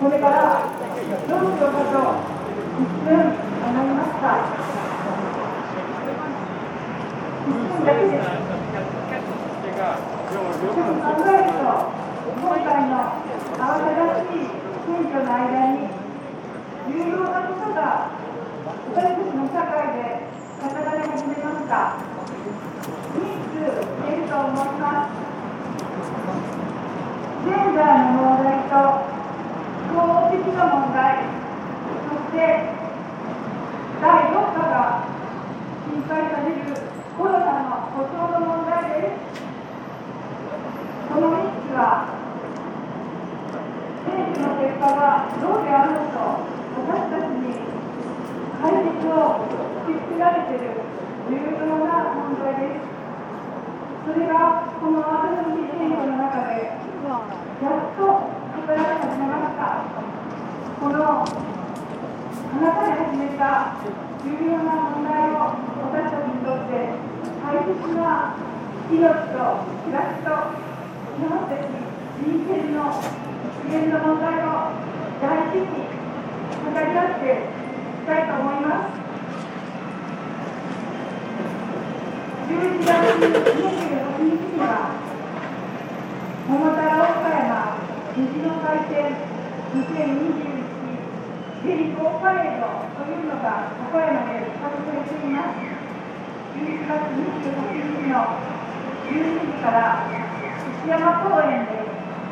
これからどの教科書を1分学ました。1分だけです。ちょっと考えると今回の慌ただしい選挙の間に重要なことが私たちの社会で語られ始めました。3つ出ると思います。ジェンダーの問題と法的な問題、そして第4課が心配されるコロナの補償の問題です。この3つは、政治の結果はどうであろうと、私たちに解決を突きつけられている重要な問題です。それがこの私の人生の中で、やっとあなたが始めた重要な問題を私たちにとって大切な命と暮らしと基本的人権の実現の問題を大事に語り合っていきたいと思います。11月28日には桃太郎岡山虹の祭典2022パレードというのが岡山で企画されています11月28日の12時から石山公園で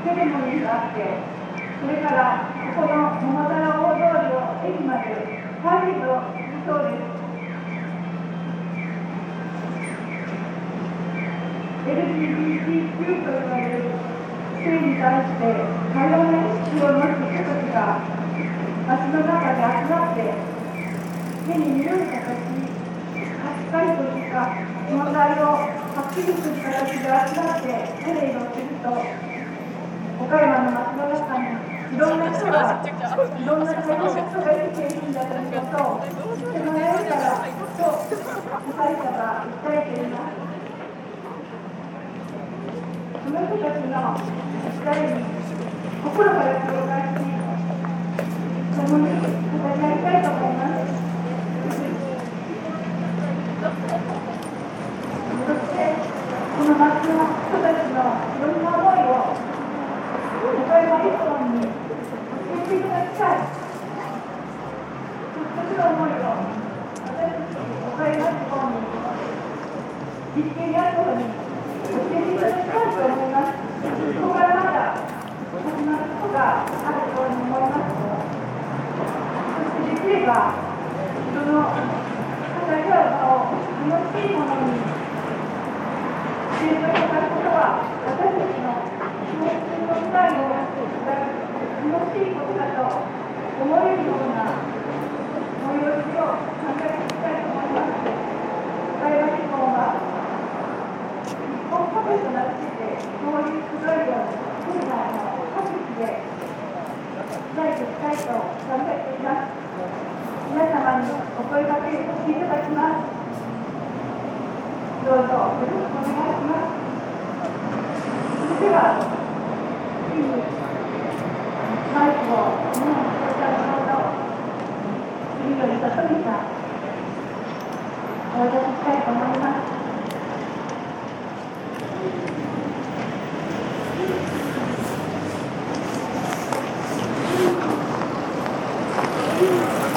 セレモニーがあってそれからここの桃太郎大通りを駅までパレードするそうです LGBTQ と呼ばれる性に対して多様な意識を持つ人たちが街の中で集まって手に見られた時8いとした問題をはっきりする形で集まってテレビをすると岡山の松原さんにいろんな人がいろんな多様な人が生きているんだということを知ってもらえるからと主催者が訴えています。その人たちの訴えに心から共感この町の人たちのいろんな思いを、例えば一歩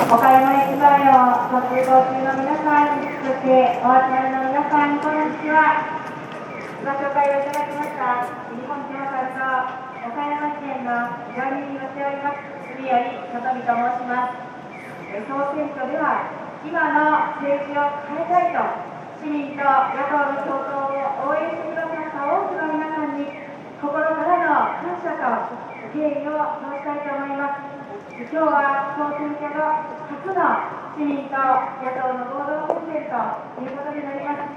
お買い物以外のご通行中の皆さん、そしてお集まりの皆さん、こんにちは。ご紹介をいただきました、日本地方からと岡山県の岩見に寄せおります、杉より里見と申します。え総選挙では、今の政治を変えたいと、市民と野党の共闘を応援してくださった多くの皆さんに、心からの感謝と敬意を表したいと思います。今日は総選挙後初の市民と野党の合同宣言ということになります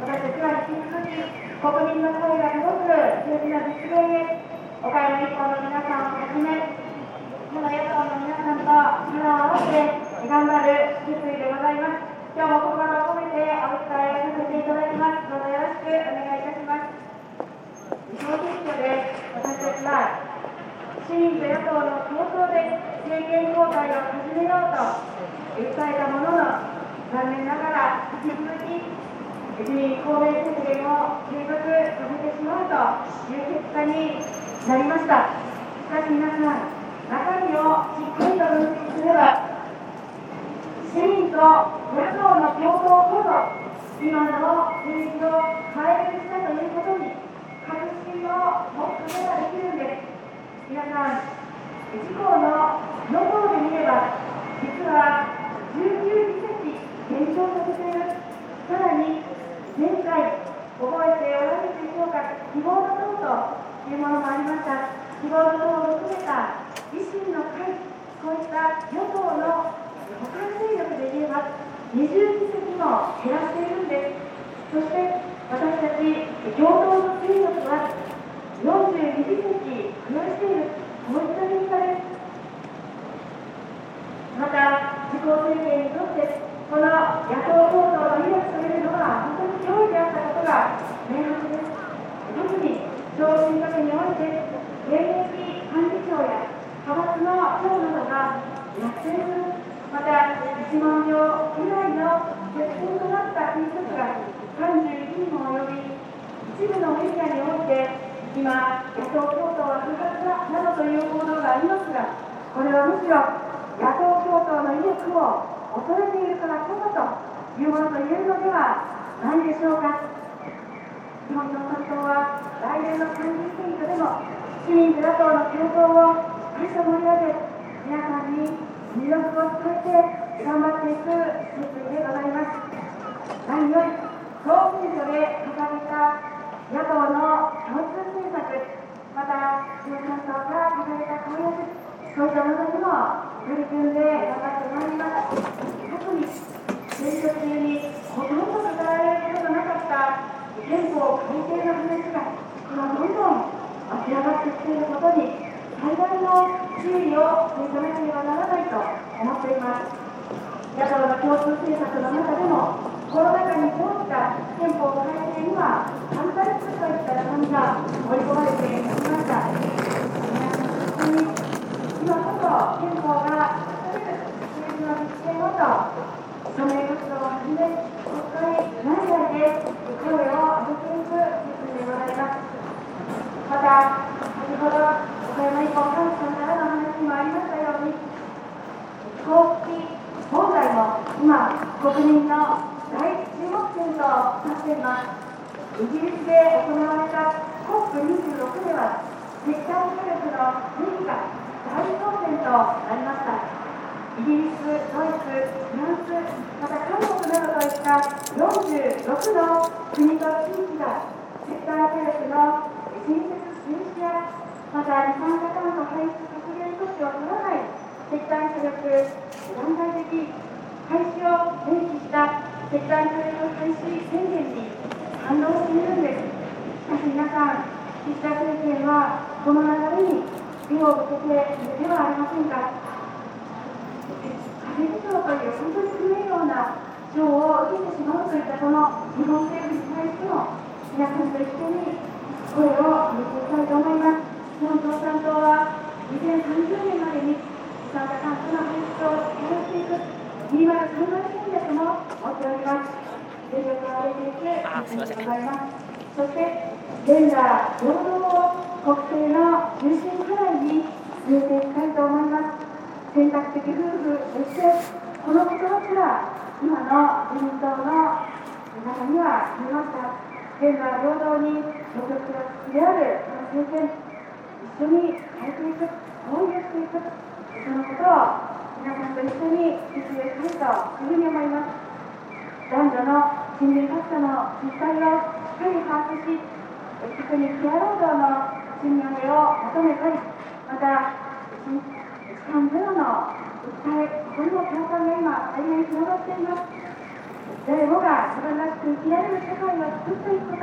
私たちは引き続き国民の声が届く政治の実現へ岡山一本の皆さんをはじめこの野党の皆さんと力を合わせて頑張る決意でございます今日も心を込めてお伝えさせていただきますどうぞよろしくお願いいたします総選挙で私たちは市民と野党の共闘で政権交代を始めようと訴えた。ものの残念ながら引き続き自民公明宣言を継続させてしまうという結果になりました。しかし皆さん中身をしっかりと分析すれば市民と野党の共闘こそ今の政治を変えるした。ということに確信を持つことができるんです皆さん、自公の与党で見れば、実は19議席減少させている、さらに前回、覚えておられるでしょうか、希望の党というものもありました、希望の党を含めた維新の会、こういった与党の他勢力で言えば、20議席も減らしているんです。そして私たち共闘の勢力は42議席増やしている、こういった結果です。また、自公政権にとって、この野党共闘の威力というのは、本当に脅威であったことが明白です。特に小選挙区において、現役幹事長や派閥の長などが落選する、また1万票以内の接戦となった選挙区が31にも及び、一アにおいて、今、野党共闘は不発だなどという報道がありますが、これはむしろ野党共闘の威力を恐れているからこそというものと言えるのではないでしょうか。日本共産党は来年の参議院選挙でも市民と野党の共闘をしっかりと盛り上げ、皆さんに魅力を伝えて頑張っていく決意でございます。何より総選挙で掲げた野党の共通政策、また共産党から掲げた公約、そういったものにも取り組んで頑張ってまいります。特に選挙中にほとんど語られることがなかった憲法改正の話が今どんどん明らかってきていることに最大の注意をしていかなければならないと思っています。野党の共通政策の中でもコロナ禍に通った憲法改正には反対するといった紙が盛り込まれていました。今こそ憲法が政治の実現をと署名活動をはじめ国会内外で声を上げていく決意でございます。また先ほど岡山一本幹事さんからの話にもありましたように公費問題も今国民の大注目点となっていますイギリスで行われた COP26 では石炭火力の変化大当選となりました。イギリス、ドイツ、フランス、また韓国などといった46の国と地域が石炭火力の新設禁止やまた二酸化炭素排出削減措置を取らない石炭火力段階的廃止を明記した石炭火力廃止宣言に反応しているんです。しかし皆さん、岸田政権はこの流れに手を向けているではありませんか？家事長という本当に不名誉な賞を受けてしまうといったこの日本政府に対しても皆さんと一緒に声を上げていきたいと思います。日本共産党は2030年までに二酸化炭素の排出を減らしていく新潟車戦略も持っております。全力を挙げていく決意でございます。そして、ジェンダー平等を国政の中心課題に据えていきたいと思います。選択的夫婦としてこのことすら今の自民党の中には見ました現在平等に女極であるこの政権一緒に変えていく合意をしていくそのことを皆さんと一緒に実現したいというふうに思います男女の賃金格差の実態をしっかり把握し特にケア労働の賃上げを求めたりまた時間ゼロの訴えこれも共感が今大変広がっています誰もが自分らしく生きられる社会を作っていくこと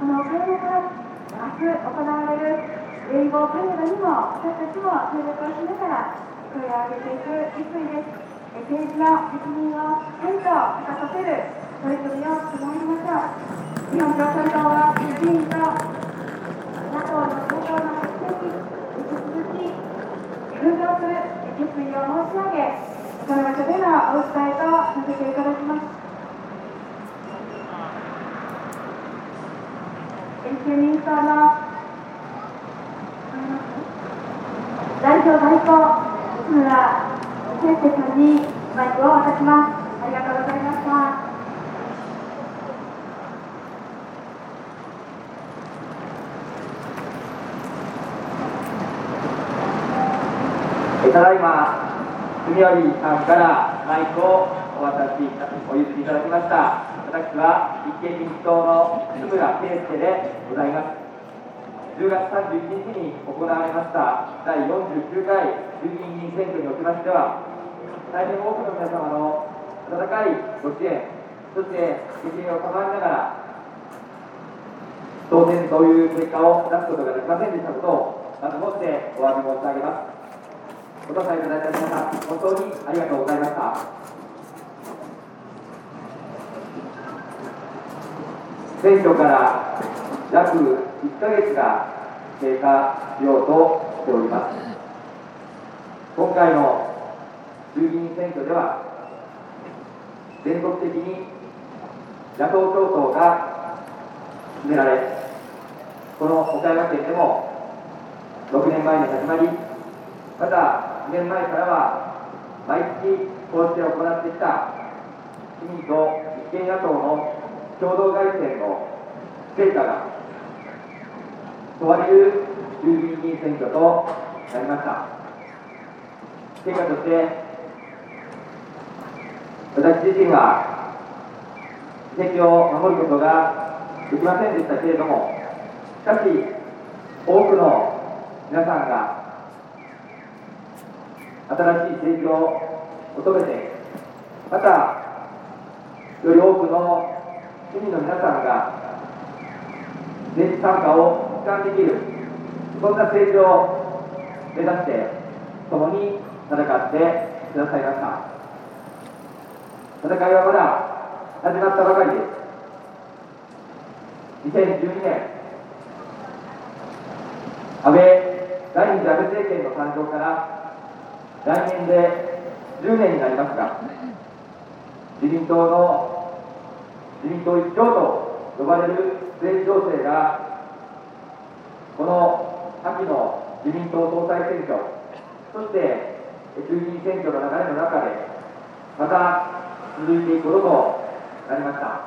そのおかげから明日行われるレインボーパレードにも私たちも協力をしながら声を上げていく決意です政治の責任をしっかりと果たさせる取り組みをしてまいりましょう日本共産党は自民と野党の共闘の発展に引き続き奮闘する決意を申し上げこの場所でのお訴えとさせていただきます立憲民主党の代表代行圭介さんにマイクを渡しますありがとうございましたただいま、住寄さんからマイクをお渡しお譲りいただきました。私は立憲民主党の津村圭介でございます。10月31日に行われました第49回衆議院議員選挙におきましては、大変多くの皆様の温かいご支援、そして責任を賜りながら、当選という結果を出すことができませんでしたことを、まずもってお詫び申し上げます。お答えいただいた皆さん、本当にありがとうございました。選挙から約1ヶ月が経過しようとしております。今回の衆議院選挙では、全国的に野党共闘が進められ、この岡山県でも6年前に始まり、また2年前からは毎月こうして行ってきた市民と立憲野党の共同外戦の成果が問われる衆議院議員選挙となりました。成果として私自身は議席を守ることができませんでしたけれどもしかし多くの皆さんが新しい政治を求めて、また、より多くの市民の皆さんが、政治参加を期間できる、そんな政治を目指して、共に戦ってくださいました。戦いはまだ始まったばかりです。2012年、安倍、第二次安倍政権の誕生から来年で10年になりますが、自民党の自民党一強と呼ばれる政治情勢が、この秋の自民党総裁選挙、そして衆議院選挙の流れの中で、また続いていくこととなりました。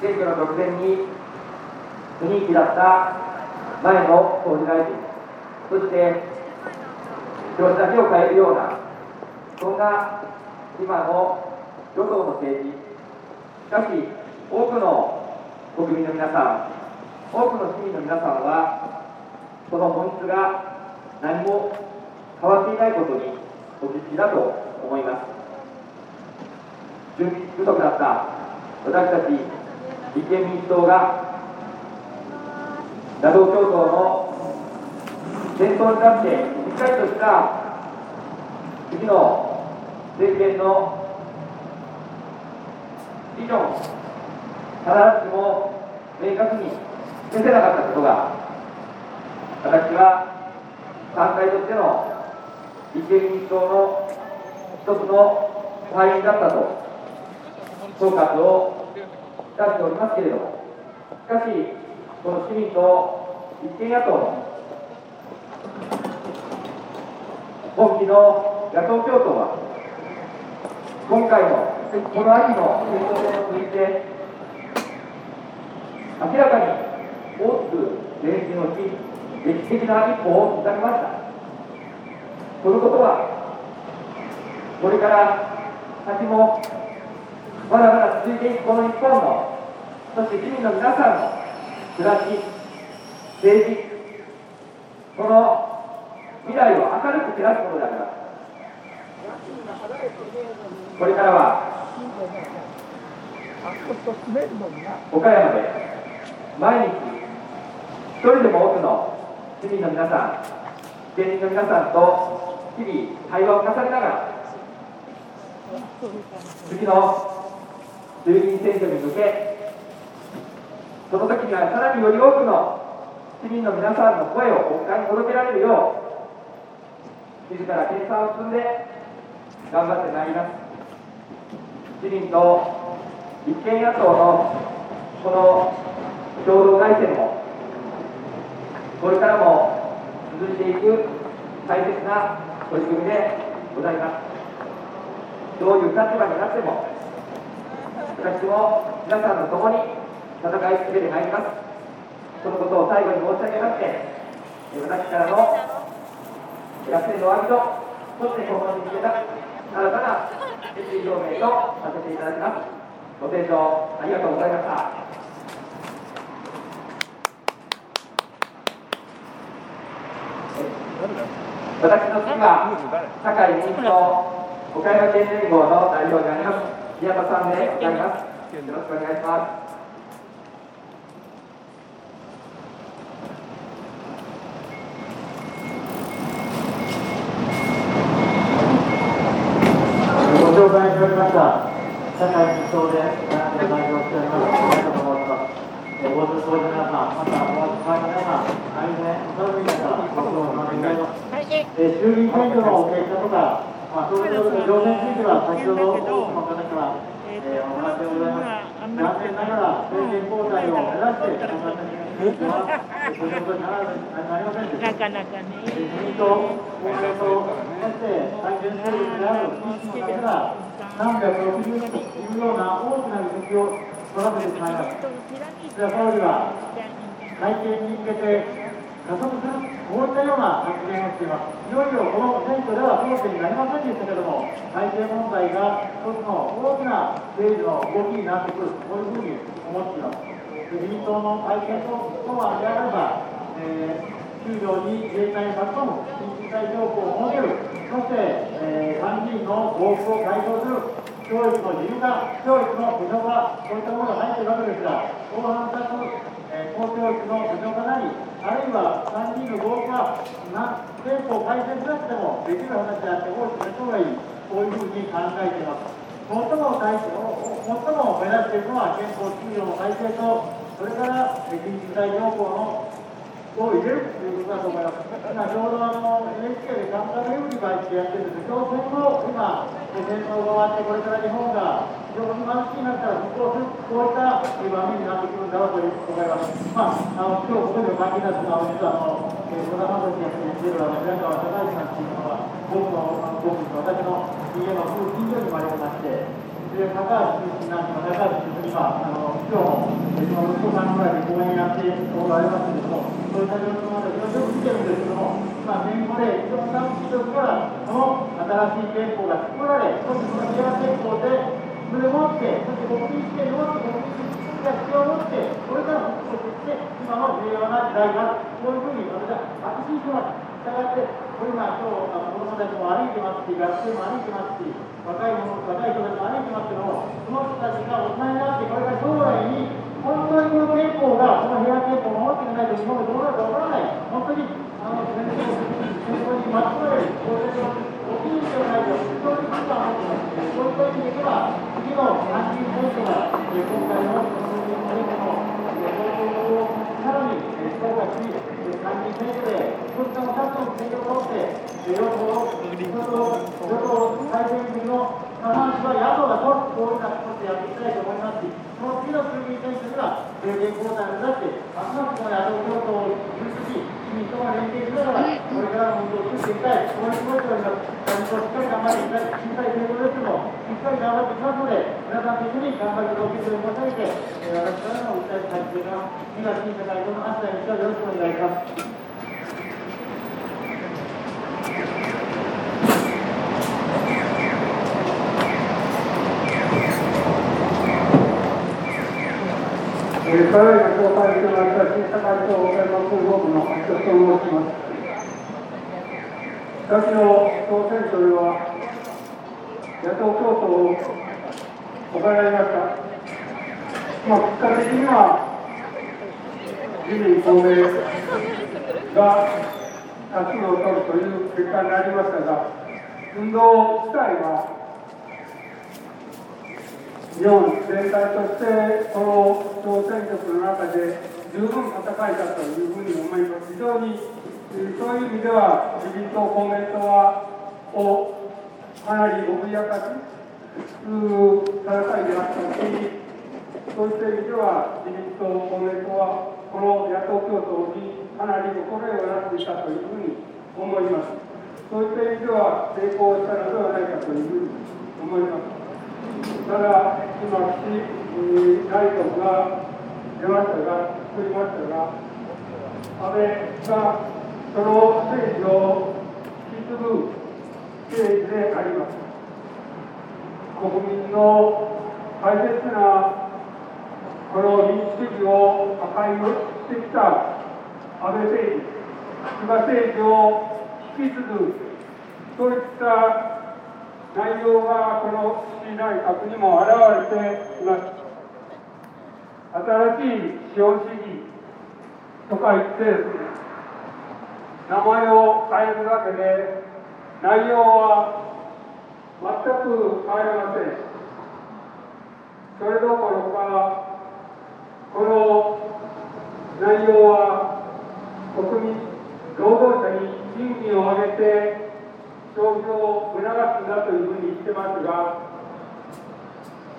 選挙の直前に不人気だった前の総理大臣、そして表紙だけを変えるような、そんな今の与党の政治、しかし、多くの国民の皆さん、多くの市民の皆さんは、その本質が何も変わっていないことにお気づきだと思います。準備不足だった私たち立憲民主党が野党共闘の先頭に立ってしっかりとした次の政権のビジョン、必ずしも明確に示せなかったことが、私は団体としての立憲民主党の一つの敗因だったと総括を出しておりますけれども、しかし、この市民と立憲野党の本気の野党共闘は、今回のこの秋の選挙戦を通じて、明らかに大きく前進をし、歴史的な一歩を刻みました。このことは、これから先もまだまだ続いていくこの日本の、そして市民の皆さんの暮らし、政治、その未来を明るく照らすことであります。これからは岡山で毎日一人でも多くの市民の皆さん、県民の皆さんと日々対話を重ねながら次の衆議院選挙に向けその時にはさらにより多くの市民の皆さんの声を国会に届けられるよう自ら計算を積んで頑張ってまいります。自民と立憲野党のこの共同外線もこれからも続いていく大切な取り組みでございます。どういう立場になっても私も皆さんと共に戦い続けてまいります。そのことを最後に申し上げまして私からの学生のお詫びとそして今後に向けた新たな決意表明とさせていただきます。ご清聴ありがとうございました。私の次は堺民主党岡山県連合の代表であります宮田さんでございますよろしくお願いします社会民主党で代表をしております、宮田と申します。えー、ご通行の皆さん、またお集まりの皆さん、大変お寒い中、ご苦労様でございます。えー、衆議院選挙の結果とか、まあ、そういう情勢については、先ほど多くの方から、えー、お話でございます。残念ながら、政権交代を目指して、頑張っていくは、そういうことにならなりませんでした。なかなかね。自民党、公明党、そして対戦勢力である民主の方が、360人というような大きな議席を取らせてしまいます。岸田総理は会見に向けて加速する、こういったような発言をしています。いよいよこの選挙では争点になりませんでしたけれども、体制問題が一つの大きな政治の動きになってくる、こういうふうに思っています。自民党の会見ととはであれば、えー給料に自衛隊に巻き込む緊急事態条項を設ける、そして、えー、参議院の合区を解消する、教育の自由化、教育の無償化、こういったものが入っているわけですが、後半2つ、えー、公教育の無償化なり、あるいは3人の合区はな憲法改正しなくてもできる話であって、法律の方がいい、こういうふうに考えています。最も最最も目指しているのは憲法給与の改正と、それから緊急事態条項のを入れるということだと思います。今ちょうどあの NHK でカンタルユーリバイってやってるんですけど、戦後、今、戦争が終わって、これから日本が非常に貧しいなったら復興す、こういった場面になってくるんだろうと思います。まあ、あの今日ここでお関係なったのは、実はあの、小田正樹が出てる平川孝之さんっていうのは、僕の、僕と私の家のすぐ近所に生まれまして、で高橋出身なんですが、高橋出身は、あの今日も、その息子さんぐらいで講演やっておられますけれども、そういった状況までよく見てるんですけども、まあ、戦後で非常に楽しい時から、この新しい憲法が作られ、そしてその平和憲法で、それを持って、そして国民主権を持って、国民主権が必要を持って、これからも復興して、今の平和な時代が、こういうふうに私は確信します。したがって、これ今、今日、あの子供たちも歩いてますし、学生も歩いてますし、若い者若い人たちも歩いてますけども、その人たちが大人になって、これから将来に、本当にこの憲法が、この平和憲法を守っていないと日本がどうなるかわからない、本当にあの戦争戦争に巻き込まれる、こういう起きるんではないと、非常に不安を持ってます。そういった意味では、次の参議院選挙が、今回のこの選挙の投票をさらに、しっかりと参議院選挙で、こういった2つの選挙を通って、与党、与党、与党改選組の過半数は野党だと、こういうようなことでやっていきたいと思いますし、その次の衆議院選挙では、政権交代を目指して、ますますこの野党共闘を許し、市民とも連携しながら、これからの運動を作っていきたい、そういうております。何としっかり頑張っていただき、小さいということですけども、しっかり頑張っていきますので、皆さんと一緒に頑張りを受けて申し上げて、え、私からの訴えたいというのは、2月審査会の明日によろしくお願いします。えー、ただいま紹介してまいりました審査会長岡山空港部の橋田と申します。先の総選挙では、野党共闘を行いました。まあ、結果的には、自民、公明が多数を取るという結果になりましたが、運動自体は日本全体としてこの小選挙区の中で十分戦いだというふうに思います。非常にそういう意味では自民党、公明党はをかなり脅かす戦いであったし、そういった意味では自民党、公明党はこの野党共闘にかなり心得をなっていたというふうに思います。そういった意味では成功したのではないかというふうに思います。ただ、今、岸内閣が出ましたが、作りましたが、安倍がその政治を引き継ぐ政治であります。国民の大切なこの民主主義を破壊してきた安倍政治、菅政治を引き継ぐ、そういった内容がこの岸内閣にも現れています。新しい資本主義とか言ってですね、名前を変えるだけで内容は全く変わりません。それどころか、この内容は国民、労働者に賃金を上げて消費を促すんだというふうに言ってますが、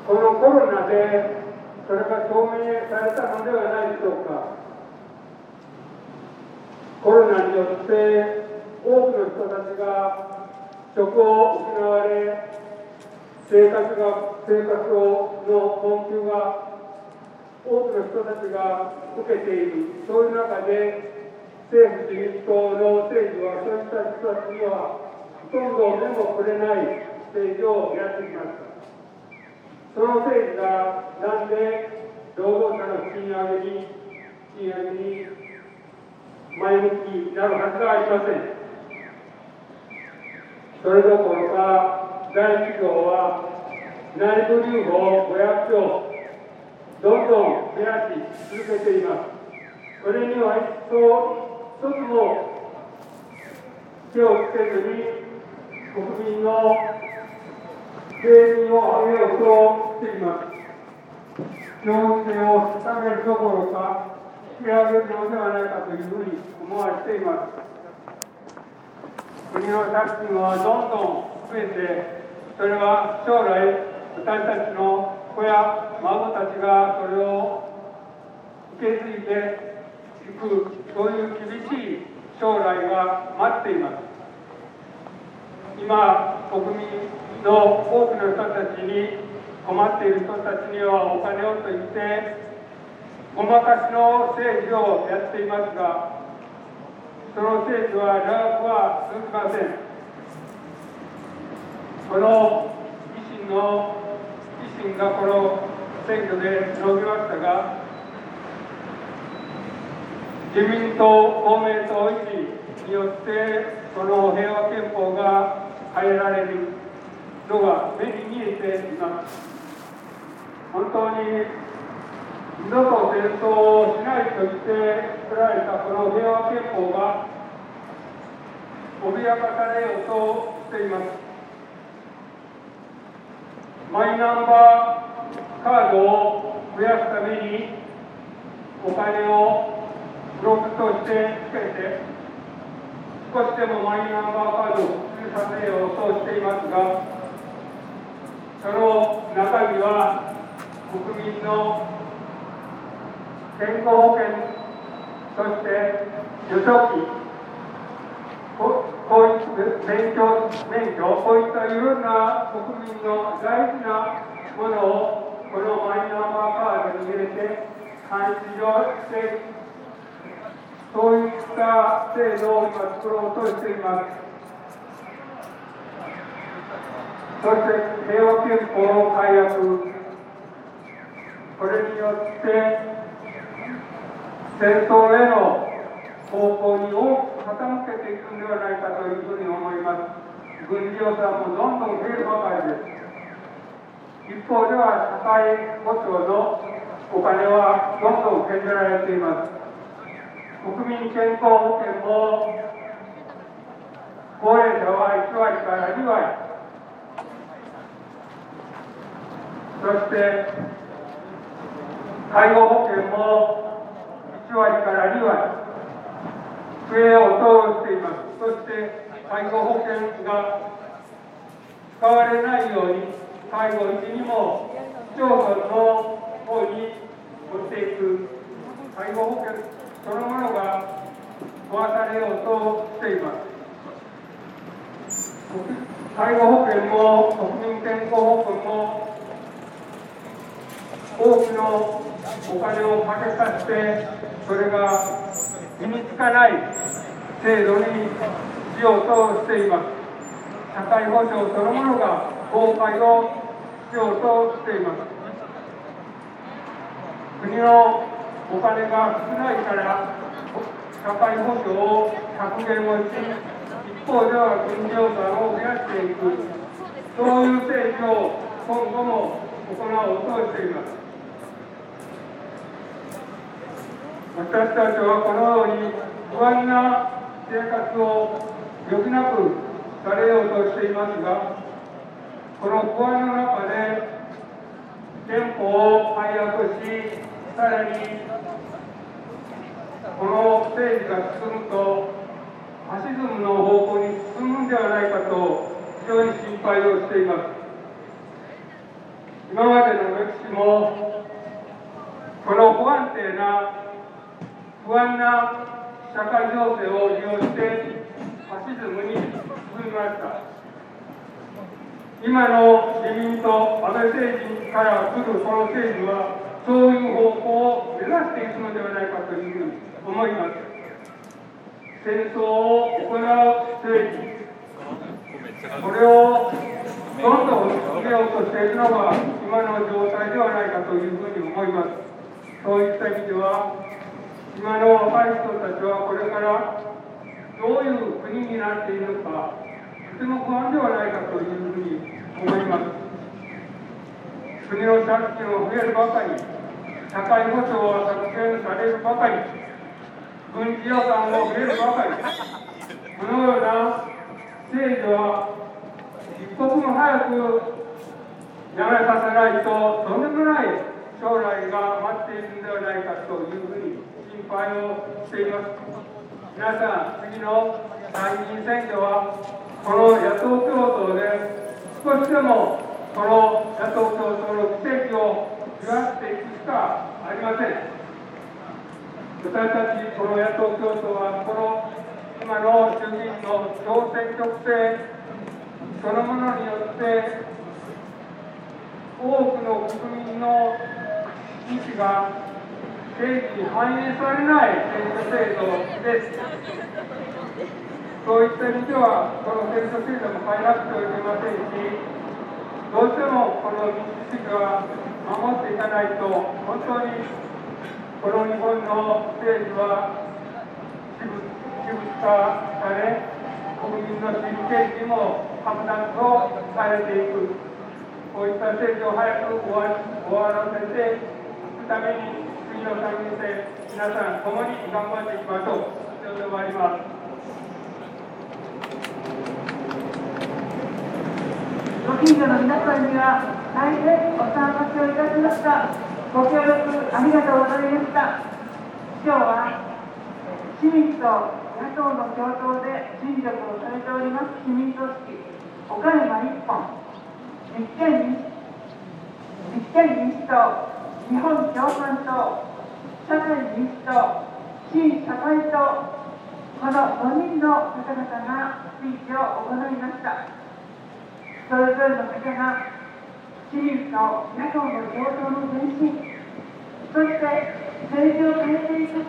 このコロナでそれが証明されたのではないでしょうか。コロナによって多くの人たちが職を失われ、生活が生活をの困窮が多くの人たちが受けている、そういう中で政府自民党の政治はそういった人たちにはほとんど目もくれない政治をやってきました。その政治がなんで労働者の賃上げに、賃上げに前向きになるはずがありません。それどころか、大企業は内部留保500兆、どんどん増やし続けています。それには一層、一つも手をつけずに国民の税金を上げようとしています。消費税を下げるどころか、引き上げるのではないかというふうに思われています。国の借金はどんどん増えて、それは将来、私たちの子や孫たちがそれを受け継いでいく、そういう厳しい将来が待っています。今、国民の多くの人たちに困っている人たちにはお金をと言って、ごまかしの政治をやっていますが、その政治は長くは続きません。この維新の、維新がこの選挙で伸びましたが、自民党、公明党、維新によって、この平和憲法が変えられるのが目に見えています。本当に二度と戦争をしないと言って作られたこの平和憲法が脅かされようとしています。マイナンバーカードを増やすためにお金をブロックとしてつけて少しでもマイナンバーカードを普及させようとしていますが、その中には国民の健康保険、そして受賞費、教育、勉強免許、こういったいろんな国民の大事なものをこのマイナンバーカードに入れて監視をしてそういった制度を今作ろうとしています。そして平和憲法の改悪、これによって戦争への方向に大きく傾けていくんではないかというふうに思います。軍事予算もどんどん増えるばかりです。一方では社会保障のお金はどんどん削られています国民健康保険も高齢者は1割から2割そして介護保険も1割から2割増えようとしています。そして介護保険が使われないように介護時にも市町村の方に持っていく介護保険そのものが壊されようとしています。介護保険も国民健康保険も多くのお金をかけさせてそれが身につかない制度にしようとしています。社会保障そのものが崩壊をしようとしています。国のお金が少ないから社会保障を削減をし一方では軍事予算を増やしていく。そういう政治を今後も行おうとしています。私たちはこのように不安な生活を余儀なくされようとしていますがこの不安の中で憲法を改悪しさらにこの政治が進むとファシズムの方向に進むんではないかと非常に心配をしています。今までの歴史もこの不安定な不安な社会情勢を利用してファシズムに進みました今の自民党、安倍政治から来るこの政治は、そういう方向を目指していくのではないかというふうに思います。戦争を行う政治、これをどんどん続けようとしているのが今の状態ではないかというふうに思います。そういった意味では、今の若い人たちはこれからどういう国になっているのか、とても不安ではないかというふうに思います。国の借金を増えるばかり社会保障は削減されるばかり軍事予算も増えるばかりこのような政治は一刻も早くやめさせないととんでもない将来が待っているのではないかというふうに心配をしています皆さん次の参議院選挙はこの野党共闘で少しでもこの野党共闘の議席を増やしていくしかありません。私たちこの野党共闘はこの今の衆議院の小選挙区制そのものによって多くの国民の意思が政治に反映されない選挙制度ですそういった意味では、この選挙制度も変えなくてはいけませんし、どうしてもこの民主主義は守っていかないと、本当にこの日本の政治は私物化され、国民の真剣にも剥奪をされていく、こういった政治を早く終わらせていくために、次の参院選、皆さん共に頑張っていきましょう。以上で終わります。ご近所の皆さんには大変お騒がせをいたしましたご協力ありがとうございました今日は市民と野党の共闘で尽力をされております市民組織岡山一本立憲民主党日本共産党社会民主党新社会党この5人の方々がスピーチを行いました。それぞれの方が市民と野党の共闘の前進そして政治を変えていく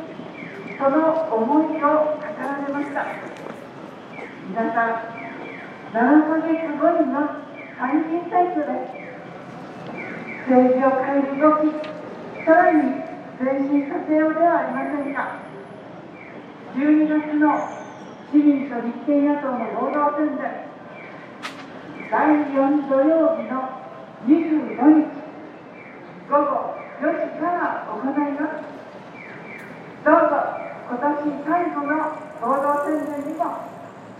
その思いを語られました。皆さん7ヶ月後には参議院選挙です政治を変える動きさらに前進させようではありませんか。12月の市民と立憲野党の合同宣伝。第4土曜日の25日午後4時から行います。どうぞ今年最後の合同宣伝にも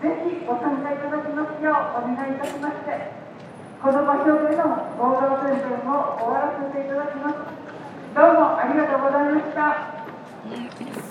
ぜひご参加いただきますようお願いいたしましてこの場所での合同宣伝を終わらせていただきます。どうもありがとうございました。